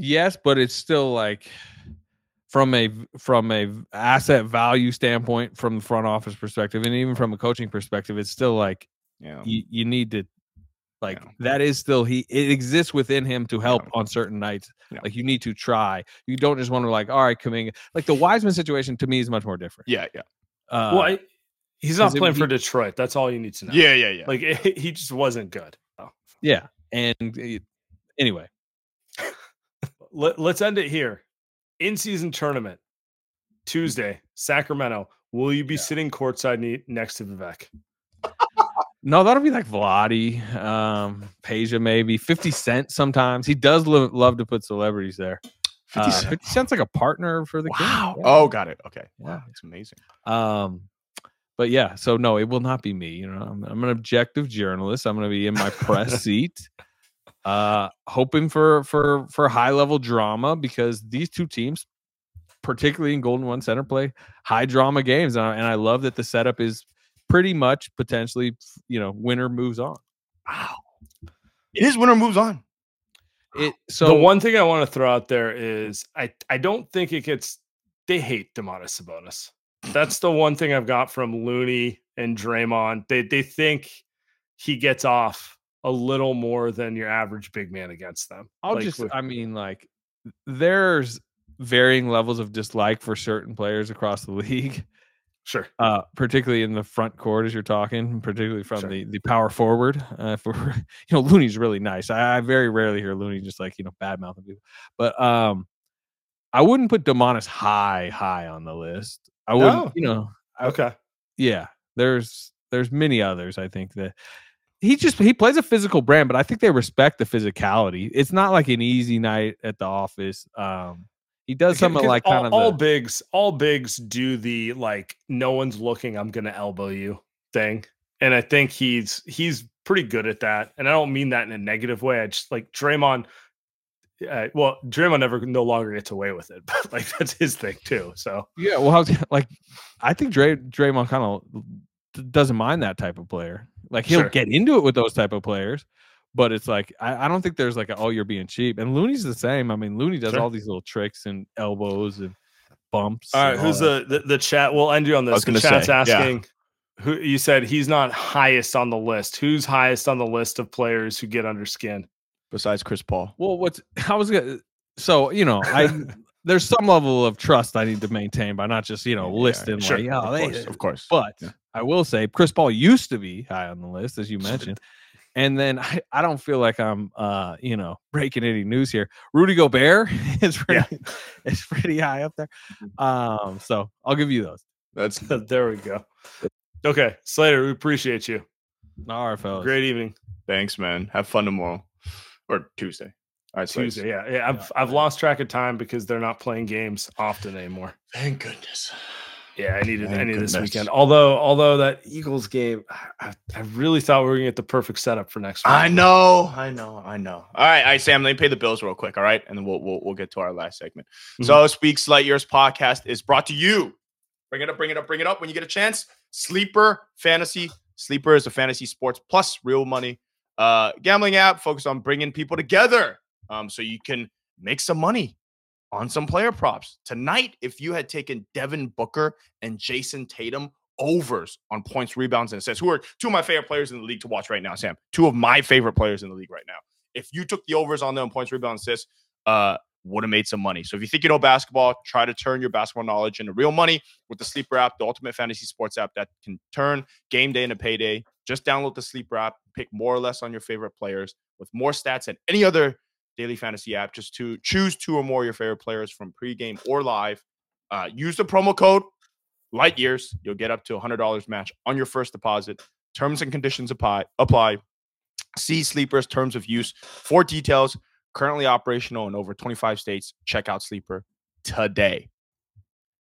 Yes, but it's still like from a from a asset value standpoint from the front office perspective and even from a coaching perspective it's still like yeah. you, you need to like yeah. that is still he it exists within him to help yeah. on certain nights yeah. like you need to try you don't just want to like all right coming like the Wiseman situation to me is much more different yeah yeah uh, well I, he's not playing it, for he, detroit that's all you need to know yeah yeah yeah like it, he just wasn't good oh. yeah and it, anyway Let, let's end it here in season tournament Tuesday, Sacramento. Will you be yeah. sitting courtside next to Vivek? no, that'll be like Vlade, um, Peja, maybe 50 Cent sometimes. He does lo- love to put celebrities there. 50, uh, 50 Cent's like a partner for the wow. Yeah. Oh, got it. Okay. Yeah. It's amazing. Um, but yeah, so no, it will not be me. You know, I'm, I'm an objective journalist. I'm going to be in my press seat uh, hoping for for for high level drama because these two teams, particularly in Golden One Center, play high drama games, and I, and I love that the setup is pretty much potentially you know winner moves on. Wow. It is winner moves on. It so the one thing I want to throw out there is I I don't think it gets they hate Domantas Sabonis. That's the one thing I've got from Looney and Draymond. They they think he gets off a little more than your average big man against them. I'll Like, just with- I mean like there's varying levels of dislike for certain players across the league. sure. uh, particularly in the front court as you're talking, particularly from Sure. the the power forward. Uh, for you know, Looney's really nice. I, I very rarely hear Looney just like you know bad mouthing people, but um, I wouldn't put Domantas high high on the list. I wouldn't, No. you know, I- Okay. yeah. There's there's many others. I think that he just he plays a physical brand, but I think they respect the physicality. It's not like an easy night at the office. Um, he does something like all, kind of all the- bigs, all bigs do the like no one's looking, I'm gonna elbow you thing. And I think he's he's pretty good at that. And I don't mean that in a negative way. I just like Draymond. Uh, well, Draymond never no longer gets away with it, but like that's his thing too. So Yeah, well, I was, like I think Dray Draymond kind of doesn't mind that type of player. Like he'll Sure. get into it with those type of players, but it's like I, I don't think there's like a, oh you're being cheap. And Looney's the same. I mean Looney does Sure. all these little tricks and elbows and bumps. all right, who's that. the, the the chat? We'll end you on this. was The chat's say, yeah. asking who you said he's not highest on the list. Who's highest on the list of players who get under skin? Besides Chris Paul. Well, what's I was gonna so you know I there's some level of trust I need to maintain by not just you know Yeah, yeah, listing sure, like oh of they course, of course. But Yeah. I will say Chris Paul used to be high on the list, as you mentioned. And then I, I don't feel like I'm uh, you know, breaking any news here. Rudy Gobert is pretty is pretty high up there. Mm-hmm. Um, so I'll give you those. That's there we go. Okay, Slater, we appreciate you. All right, fellas. Great evening. thanks, man. Have fun tomorrow or Tuesday. All right, Slaves. Tuesday. Yeah, yeah. I've I've lost track of time because they're not playing games often anymore. Thank goodness. Yeah, I needed I Thank needed this weekend. Although although that Eagles game, I, I really thought we were gonna get the perfect setup for next week. I know, I know, I know. All right, all right, Sam. Let me pay the bills real quick. All right, and then we'll we'll, we'll get to our last segment. So, Speaks Light Years podcast is brought to you. Bring it up, bring it up, bring it up when you get a chance. Sleeper Fantasy. Sleeper is a fantasy sports plus real money uh, gambling app focused on bringing people together, um, so you can make some money on some player props tonight. If you had taken Devin Booker and Jayson Tatum overs on points, rebounds, and assists, who are two of my favorite players in the league to watch right now, Sam. Two of my favorite players in the league right now. If you took the overs on them points, rebounds, assists, uh, would have made some money. So if you think you know basketball, try to turn your basketball knowledge into real money with the Sleeper app, the ultimate fantasy sports app that can turn game day into payday. Just download the Sleeper app, pick more or less on your favorite players with more stats than any other daily fantasy app. Just to choose two or more of your favorite players from pregame or live. Uh, use the promo code Light Years. You'll get up to a hundred dollars match on your first deposit. Terms and conditions apply. Apply. See Sleeper's terms of use for details. Currently operational in over 25 states. Check out Sleeper today.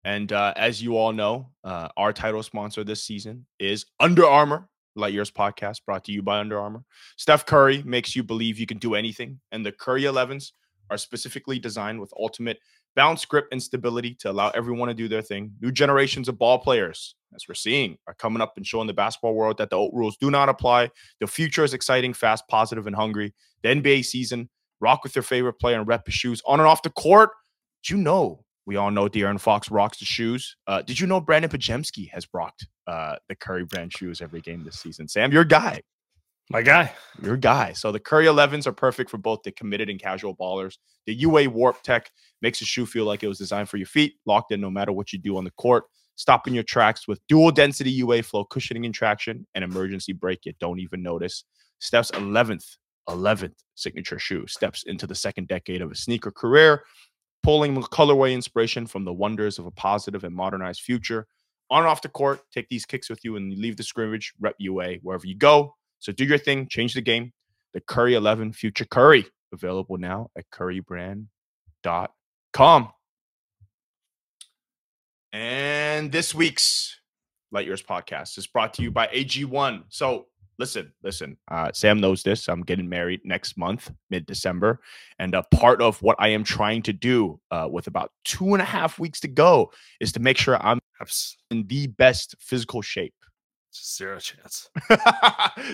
And uh, as you all know, uh, our title sponsor this season is Under Armour. Light Years podcast brought to you by Under Armour. Steph Curry makes you believe you can do anything, and the Curry 11s are specifically designed with ultimate bounce, grip, and stability to allow everyone to do their thing. New generations of ball players, as we're seeing, are coming up and showing the basketball world that the old rules do not apply. The future is exciting, fast, positive, and hungry. The NBA season, rock with your favorite player and rep his shoes on and off the court. Did you know? We all know De'Aaron Fox rocks the shoes. Uh, did you know Brandin Podziemski has rocked uh, the Curry brand shoes every game this season? Sam, your guy My guy. your guy. So the Curry 11s are perfect for both the committed and casual ballers. The UA Warp Tech makes a shoe feel like it was designed for your feet, locked in no matter what you do on the court, stopping your tracks with dual density UA flow cushioning and traction, and emergency brake you don't even notice. Steph's 11th, 11th signature shoe steps into the second decade of a sneaker career, pulling colorway inspiration from the wonders of a positive and modernized future. On and off the court, take these kicks with you and leave the scrimmage, rep UA wherever you go. So do your thing, change the game. The Curry 11 Future Curry, available now at currybrand.com. And this week's Light Years podcast is brought to you by AG1. So listen, listen, uh, Sam knows this. I'm getting married next month, mid December. And a part of what I am trying to do uh, with about two and a half weeks to go is to make sure I'm in the best physical shape Zero chance.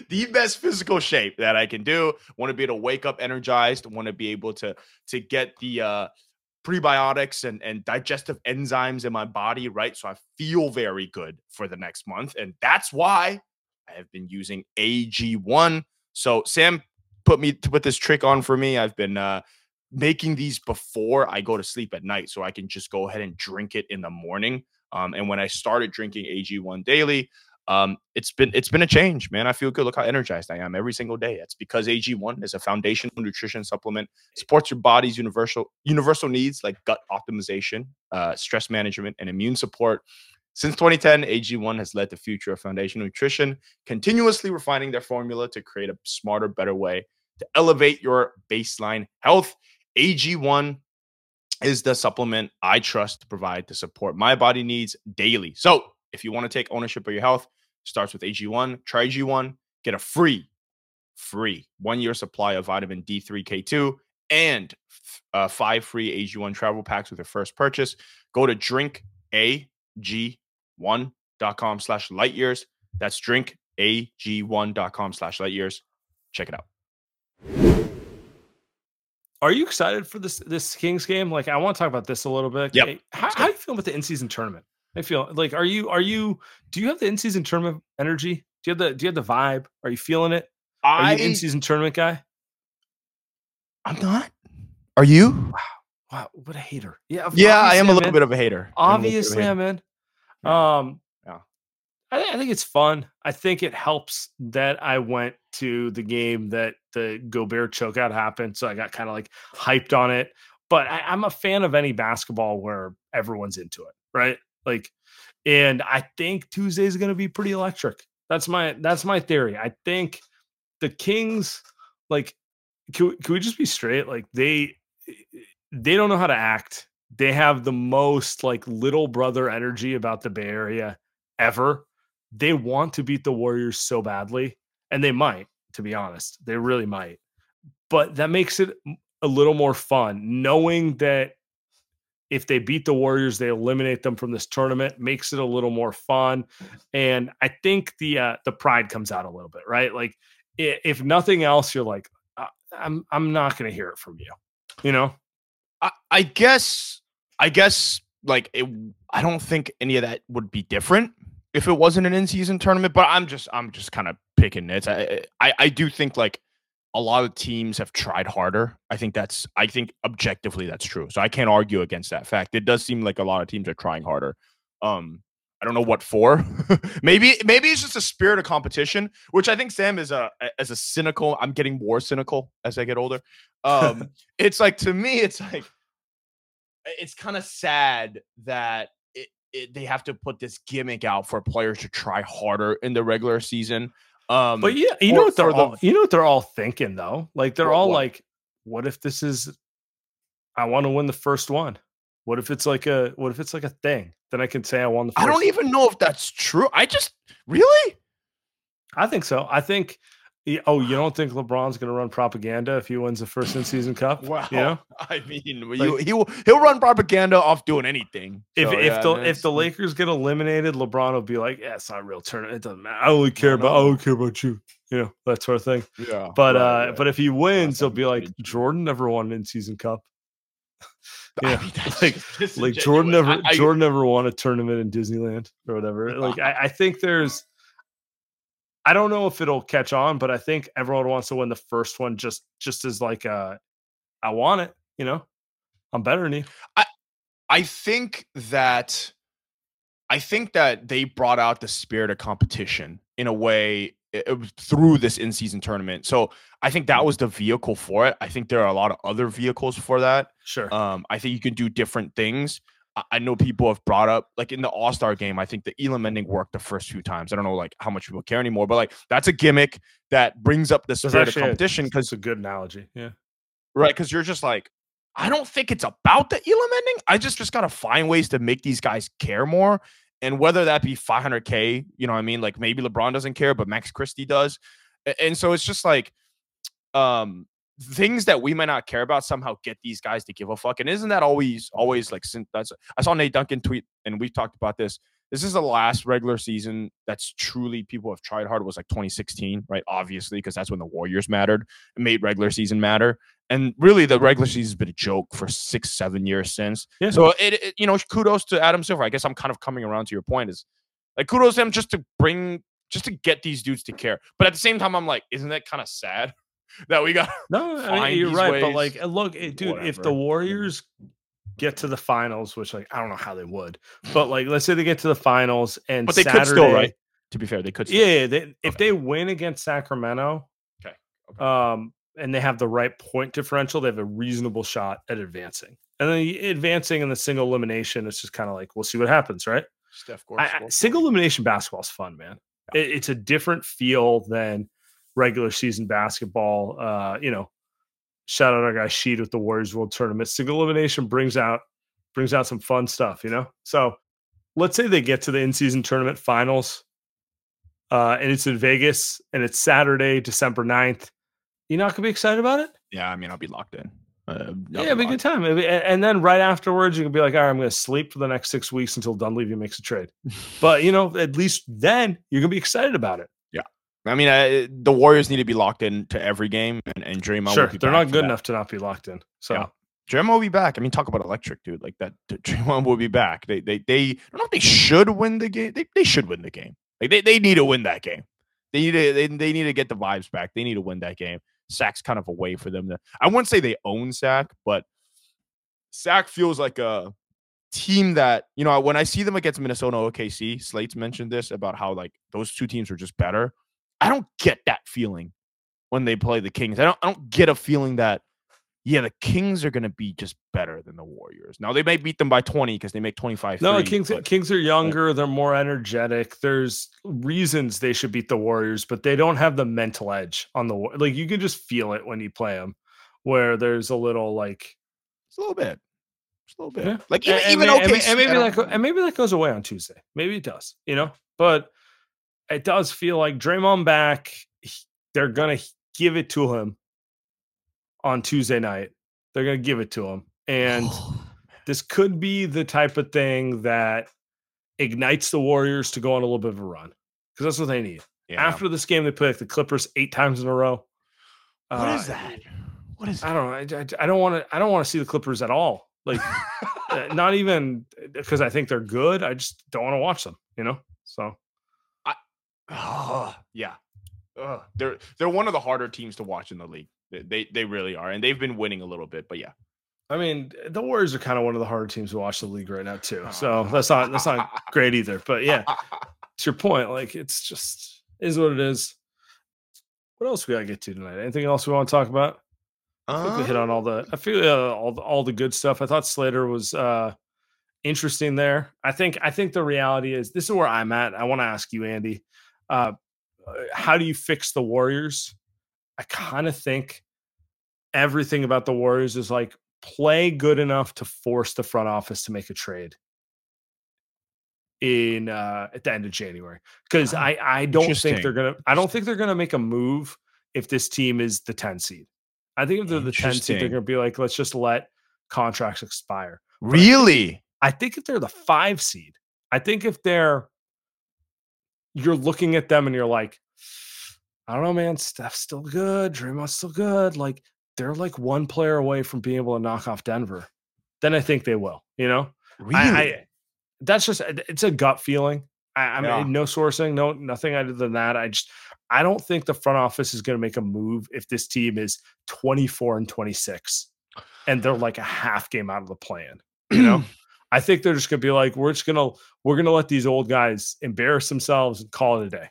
the best physical shape that I can do. Want to be able to wake up energized. Want to be able to to get the uh, prebiotics and and digestive enzymes in my body right, so I feel very good for the next month, and that's why I have been using AG1. So Sam put me to put this trick on for me. I've been uh, making these before I go to sleep at night, so I can just go ahead and drink it in the morning. Um, and when I started drinking AG1 daily, um, it's been it's been a change, man. I feel good. Look how energized I am every single day. It's because AG1 is a foundational nutrition supplement, supports your body's universal universal needs like gut optimization, uh, stress management, and immune support. Since 2010, AG1 has led the future of foundational nutrition, continuously refining their formula to create a smarter, better way to elevate your baseline health. AG1 is the supplement I trust to provide to support my body needs daily. So, if you want to take ownership of your health, starts with AG1. Try AG1, get a free, free one year supply of vitamin D3, K2, and uh, five free AG1 travel packs with your first purchase. Go to drinkag1.com slash light years. That's drinkag1.com slash light years. Check it out. Are you excited for this this Kings game? Like, I want to talk about this a little bit. Yeah. Hey, How, how do you feel about the in season tournament? I feel like are you are you do you have the in season tournament energy? Do you have the do you have the vibe? Are you feeling it? Are I, you in season tournament guy? I'm not. Are you? Wow, Wow. what a hater! Yeah, Yeah, I am a little man. bit of a hater. I'm a little bit of a Obviously. I'm in. Yeah. Um, Yeah. I, thi- I think it's fun. I think it helps that I went to the game that the Gobert chokeout happened, so I got kind of like hyped on it. But I, I'm a fan of any basketball where everyone's into it, right? Like, and I think Tuesday is going to be pretty electric. That's my that's my theory. I think the Kings, like, can, we- can we just be straight? Like they they don't know how to act. They have the most like little brother energy about the Bay Area ever. They want to beat the Warriors so badly, and they might, to be honest. They really might. But that makes it a little more fun knowing that if they beat the Warriors, they eliminate them from this tournament, makes it a little more fun. And I think the uh, the pride comes out a little bit, right? Like if nothing else, you're like, "Uh, I'm I'm not going to hear it from you, you know? I, I guess I guess like it, I don't think any of that would be different if it wasn't an in-season tournament. But I'm just I'm just kind of picking nits. I, I I do think like a lot of teams have tried harder. I think that's I think objectively that's true. So I can't argue against that fact. It does seem like a lot of teams are trying harder. Um, I don't know what for. maybe maybe it's just a spirit of competition, which I think Sam is a as a cynical. I'm getting more cynical as I get older. Um, it's like to me, it's like it's kind of sad that it, it, they have to put this gimmick out for players to try harder in the regular season. Um, But yeah, you for- know what they're for the- you know what they're all thinking though? Like they're What- all what? like, what if this is I want to win the first one? What if it's like a what if it's like a thing? Then I can say I won the first I don't even know if that's true. I just really I think so. I think oh, you don't think LeBron's gonna run propaganda if he wins the first in season cup? wow. You know? I mean, you, Like- he will he'll run propaganda off doing anything. If So, if yeah, the if the Lakers get eliminated, LeBron will be like, Yeah, it's not a real tournament. It doesn't matter. I only care I about I don't care about you. You know, that sort of thing. yeah, But right, uh right. but if he wins, he'll be like. Jordan never won an in season cup. I yeah, mean, like- like Jordan never I- I- Jordan never won a tournament in Disneyland or whatever. Like I, I think there's I don't know if it'll catch on, but I think everyone wants to win the first one just just as like uh I want it, you know. I'm better than you. I I think that I think that they brought out the spirit of competition in a way through this in-season tournament. So I think that was the vehicle for it. I think there are a lot of other vehicles for that. Sure. Um, I think you can do different things. I, know people have brought up like in the All Star game. I think the Elam ending worked the first few times. I don't know like how much people care anymore, but like that's a gimmick that brings up the spirit of competition because It's a good analogy. Yeah. right? Because you're just like, I don't think it's about the Elam ending. I just just gotta find ways to make these guys care more, and whether that be 500k, you know what I mean? Like maybe LeBron doesn't care, but Max Christie does, and so it's just like, um, things that we might not care about somehow get these guys to give a fuck. And isn't that always always like? sin- That's I saw Nate Duncan tweet, and we've talked about this. This is the last regular season that's truly people have tried hard was like 2016, right? Obviously, because that's when the Warriors mattered and made regular season matter. And really, the regular season's been a joke for six, seven years since. Yeah. So it, it- you know, kudos to Adam Silver. I guess I'm kind of coming around to your point. Is like kudos to him just to bring, just to get these dudes to care. But at the same time, I'm like, isn't that kind of sad that we got? No, I mean, you're right, but like, look, dude, if the Warriors get to the finals, which like I don't know how they would, but like let's say they get to the finals and But they Saturday, could still, right? To be fair, they could. Still. Yeah, yeah, they, if they win against Sacramento, Okay, okay. um, and they have the right point differential, they have a reasonable shot at advancing. And then advancing in the single elimination, it's just kind of like we'll see what happens, right? Steph single elimination basketball is fun, man. It, it's a different feel than regular season basketball. Uh, you know, shout out our guy Sheed with the Warriors World Tournament. Single elimination brings out brings out some fun stuff, you know. So let's say they get to the in season tournament finals, uh, and it's in Vegas, and it's Saturday, December 9th. You not gonna be excited about it? Yeah, I mean, I'll be locked in. Uh, yeah, it'll be a good time. Be- And then right afterwards, you can be like, all right, I'm going to sleep for the next six weeks until Dunleavy makes a trade. but, you know, at least then you're going to be excited about it. I mean, I, the Warriors need to be locked in to every game, and, and Draymond. will sure. They're not good that. enough to not be locked in. So, Yeah. Draymond will be back. I mean, talk about electric, dude. Like that. Draymond will be back. They, they, they. I don't know if they should win the game. They, they should win the game. Like they, they need to win that game. They need to, they, they need to get the vibes back. They need to win that game. Sack's kind of a way for them to. I wouldn't say they own Sack, but Sack feels like a team that you know when I see them against Minnesota OKC. Slate's mentioned this about how like those two teams are just better. I don't get that feeling when they play the Kings. I don't. I don't get a feeling that yeah, the Kings are going to be just better than the Warriors. Now they may beat them by 20 because they make 25. no, the Kings, but- Kings are younger. They're more energetic. There's reasons they should beat the Warriors, but they don't have the mental edge on the Like, you can just feel it when you play them, where there's a little like, Just a little bit. Just a little bit. Yeah. Like even, and, even and OKC, and maybe that don't- and maybe that goes away on Tuesday. Maybe it does, you know. But it does feel like Draymond back. They're gonna give it to him on Tuesday night. They're gonna give it to him, and this could be the type of thing that ignites the Warriors to go on a little bit of a run because that's what they need. Yeah. After this game, they play like the Clippers eight times in a row. what is Uh, that? What is I don't know. I, I, I don't want to. I don't want to see the Clippers at all. Like, uh, not even because I think they're good. I just don't want to watch them. You know. So Ugh, yeah. Ugh. They're they're one of the harder teams to watch in the league. They, they really are, and they've been winning a little bit. But yeah, I mean, the Warriors are kind of one of the harder teams to watch the league right now too. So that's not that's not great either. But yeah, to your point, like it's just is what it is. What else we gotta get to tonight? Anything else we want to talk about? I think we hit on all the. I feel uh, all the, all the good stuff. I thought Slater was uh interesting there. I think I think the reality is this is where I'm at. I want to ask you, Andy. Uh, how do you fix the Warriors? I kind of think everything about the Warriors is like play good enough to force the front office to make a trade in uh at the end of January because Oh, I I don't think they're gonna I don't think they're gonna make a move if this team is the 10 seed. I think if they're the 10 seed, they're gonna be like, let's just let contracts expire. really. I think if they're the five seed, I think if they're you're looking at them and you're like, I don't know, man, Steph's still good, Draymond's still good. Like they're like one player away from being able to knock off Denver. Then I think they will, you know? Really? I, I that's just it's a gut feeling. I, I'm Yeah. no sourcing, no nothing other than that. I just I don't think the front office is going to make a move if this team is 24 and 26 and they're like a half game out of the plan. You know, I think they're just going to be like, we're just going to we're going to let these old guys embarrass themselves and call it a day.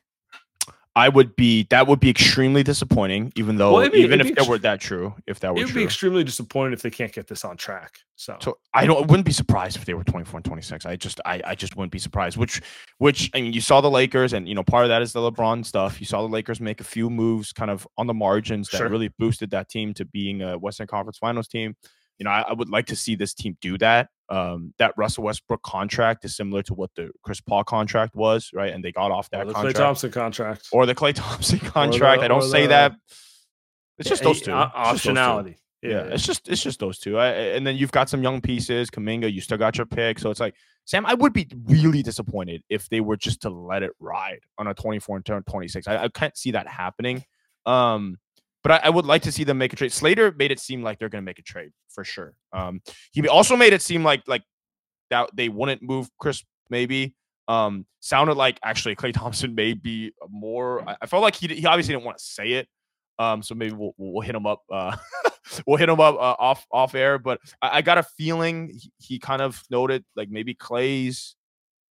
I would be that would be extremely disappointing, even though Well, be- even if it were that true, if that were it would true. be extremely disappointed if they can't get this on track. So, So I don't I wouldn't be surprised if they were 24 and 26. I just I, I just wouldn't be surprised. Which which I mean you saw the Lakers and you know part of that is the LeBron stuff. You saw the Lakers make a few moves kind of on the margins that Sure. really boosted that team to being a Western Conference Finals team. You know, I, I would like to see this team do that. Um, that Russell Westbrook contract is similar to what the Chris Paul contract was, right? And they got off or that the Klay contract. Thompson contract. or the Klay Thompson contract. I don't say the- that. It's just those two. o- It's just those two. optionality. Yeah, it's just it's just those two. I, and then you've got some young pieces, Kuminga. You still got your pick, so it's like Sam. I would be really disappointed if they were just to let it ride on a 24 and turn 26. I, I can't see that happening. Um, but I, I, would like to see them make a trade. Slater made it seem like they're going to make a trade for sure. Um, he also made it seem like like that they wouldn't move Chris. Maybe um, sounded like actually Klay Thompson may be more. I, I felt like he he obviously didn't want to say it. Um, so maybe we'll we'll hit him up. Uh, we'll hit him up uh, off off air. But I, I got a feeling he, he, kind of noted like maybe Klay's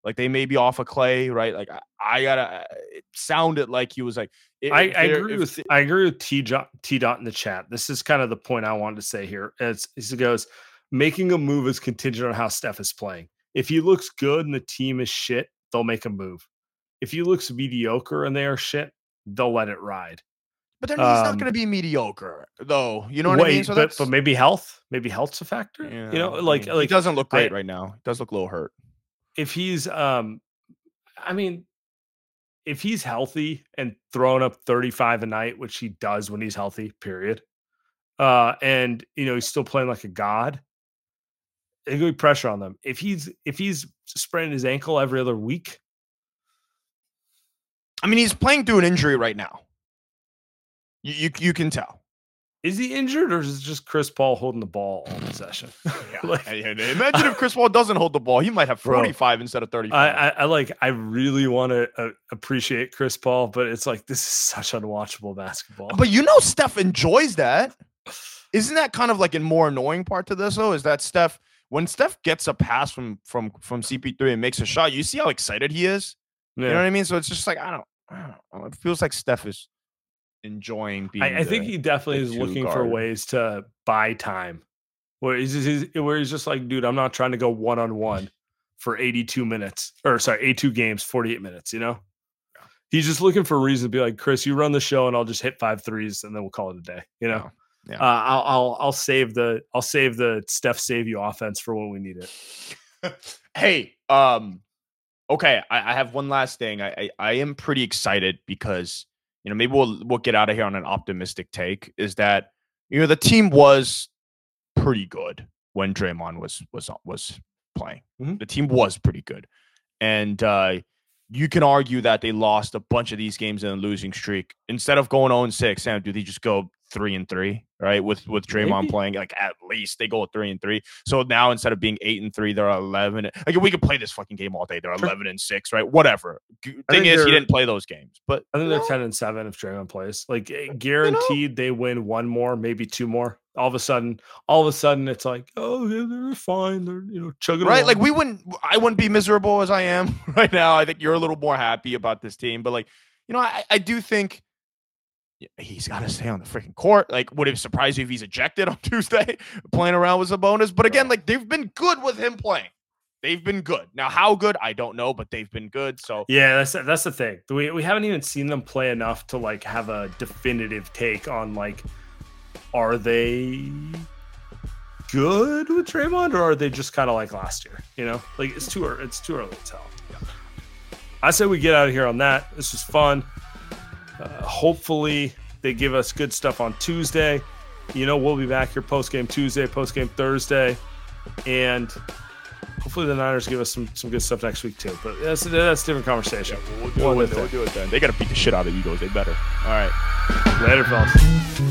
like they may be off of Klay, right? Like I, I gotta. It sounded like he was like. I, I agree with I agree with T dot T dot in the chat. This is kind of the point I wanted to say here. It's he goes making a move is contingent on how Steph is playing. If he looks good and the team is shit, they'll make a move. If he looks mediocre and they are shit, they'll let it ride. But then he's um, not going to be mediocre, though. You know what wait, I mean? So but, but maybe health, maybe health's a factor. Yeah, you know, like I mean, like he doesn't look great I, right now. He does look a little hurt. If he's, um, I mean, if he's healthy and throwing up 35 a night, which he does when he's healthy, period. Uh, and you know, he's still playing like a god. There's gonna be pressure on them. If he's if he's spraining his ankle every other week. I mean, he's playing through an injury right now. You, you, you can tell. Is he injured or is it just Chris Paul holding the ball all possession? yeah. like, imagine if Chris Paul doesn't hold the ball. He might have 45 bro, instead of 35. I, I, I, like, I really want to uh, appreciate Chris Paul, but it's like, this is such unwatchable basketball. But you know, Steph enjoys that. Isn't that kind of like a more annoying part to this, though? Is that Steph, when Steph gets a pass from from from CP3 and makes a shot, you see how excited he is? Yeah. You know what I mean? So it's just like, I don't, I don't know. It feels like Steph is enjoying being. I, I think he definitely is looking guard. for ways to buy time. Where he's, he's, where he's just like, dude, I'm not trying to go one on one for 82 minutes or sorry, 82 games, 48 minutes. You know, yeah. he's just looking for a reason to be like, Chris, you run the show, and I'll just hit five threes, and then we'll call it a day. You know. Yeah. Uh, I'll, I'll I'll save the I'll save the Steph save you offense for when we need it. hey, um, okay, I, I, have one last thing. I, I I am pretty excited because you know, maybe we'll we'll get out of here on an optimistic take. Is that you know the team was pretty good when Draymond was was was playing. Mm-hmm. The team was pretty good, and uh, you can argue that they lost a bunch of these games in a losing streak. Instead of going 0 6, Sam, do they just go three and three, right? With with Draymond Maybe. playing, like at least they go three and three. So now instead of being eight and three, they're eleven. Like we could play this fucking game all day. They're eleven and six, right? Whatever. Thing is, he didn't play those games, but I think they're ten and seven if Draymond plays. Like eh, guaranteed, you know? they win one more, maybe two more. All of a sudden, all of a sudden, it's like, oh, yeah, they're fine. They're you know chugging right. Along. Like we wouldn't, I wouldn't be miserable as I am right now. I think you're a little more happy about this team, but like, you know, I, I do think he's got to stay on the freaking court. Like, would it surprise you if he's ejected on Tuesday playing around with Sabonis? But again, like they've been good with him playing. They've been good. Now, how good I don't know, but they've been good. So yeah, that's that's the thing. We we haven't even seen them play enough to like have a definitive take on like, are they good with Draymond or are they just kind of like last year? You know, like it's too early, it's too early to tell. I say we get out of here on that. This was fun. Uh, hopefully, they give us good stuff on Tuesday. You know, we'll be back here post game Tuesday, post game Thursday, and hopefully the Niners give us some, some good stuff next week too. But that's that's a different conversation. Yeah, we'll, do we'll, it, we'll do it then. They got to beat the shit out of the Eagles. They better. All right. Later, fellas.